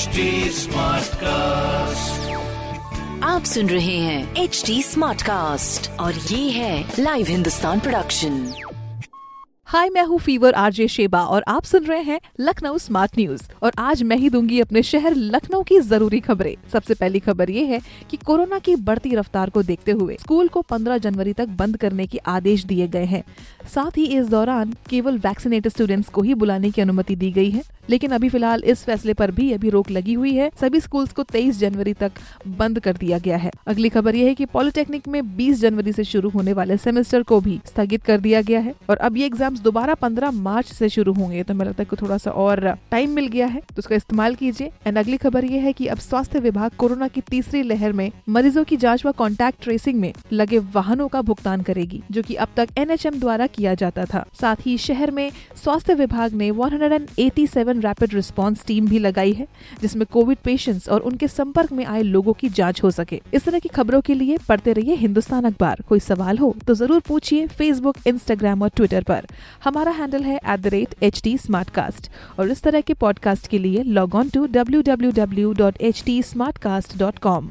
HD cast आप सुन रहे हैं एच डी स्मार्ट कास्ट और ये है लाइव हिंदुस्तान प्रोडक्शन हाय मैं हूँ फीवर आरजे शेबा और आप सुन रहे हैं लखनऊ स्मार्ट न्यूज़ और आज मैं ही दूँगी अपने शहर लखनऊ की ज़रूरी खबरें। सबसे पहली खबर ये है कि कोरोना की बढ़ती रफ्तार को देखते हुए स्कूल को 15 जनवरी तक बंद करने के आदेश दिए गए हैं। साथ ही इस दौरान केवल वैक्सीनेटेड स्टूडेंट्स को ही बुलाने की अनुमति दी गई है। लेकिन अभी फ़िलहाल इस फैसले पर भी अभी रोक लगी हुई है। सभी स्कूल्स को 23 जनवरी तक बंद कर दिया गया है। अगली खबर यह है कि पॉलिटेक्निक में 20 जनवरी से शुरू होने वाले सेमेस्टर को भी स्थगित कर दिया गया है। और अब ये एग्ज़ाम्स दोबारा 15 मार्च से शुरू होंगे तो लगता है थोड़ा सा और टाइम मिल गया है तो उसका इस्तेमाल कीजिए। एंड अगली खबर ये है की अब स्वास्थ्य विभाग कोरोना की तीसरी लहर में मरीजों की जाँच व कॉन्टैक्ट ट्रेसिंग में लगे वाहनों का भुगतान करेगी, जो की अब तक एनएचएम द्वारा किया जाता था। साथ ही शहर में स्वास्थ्य विभाग ने वन रैपिड रिस्पांस टीम भी लगाई है, जिसमें कोविड पेशेंट्स और उनके संपर्क में आए लोगों की जाँच हो सके। इस तरह की खबरों के लिए पढ़ते रहिए हिंदुस्तान अखबार। कोई सवाल हो तो ज़रूर पूछिए फेसबुक इंस्टाग्राम और ट्विटर पर। हमारा हैंडल है एट और इस तरह के पॉडकास्ट के लिए log on to W W W dot H T dot com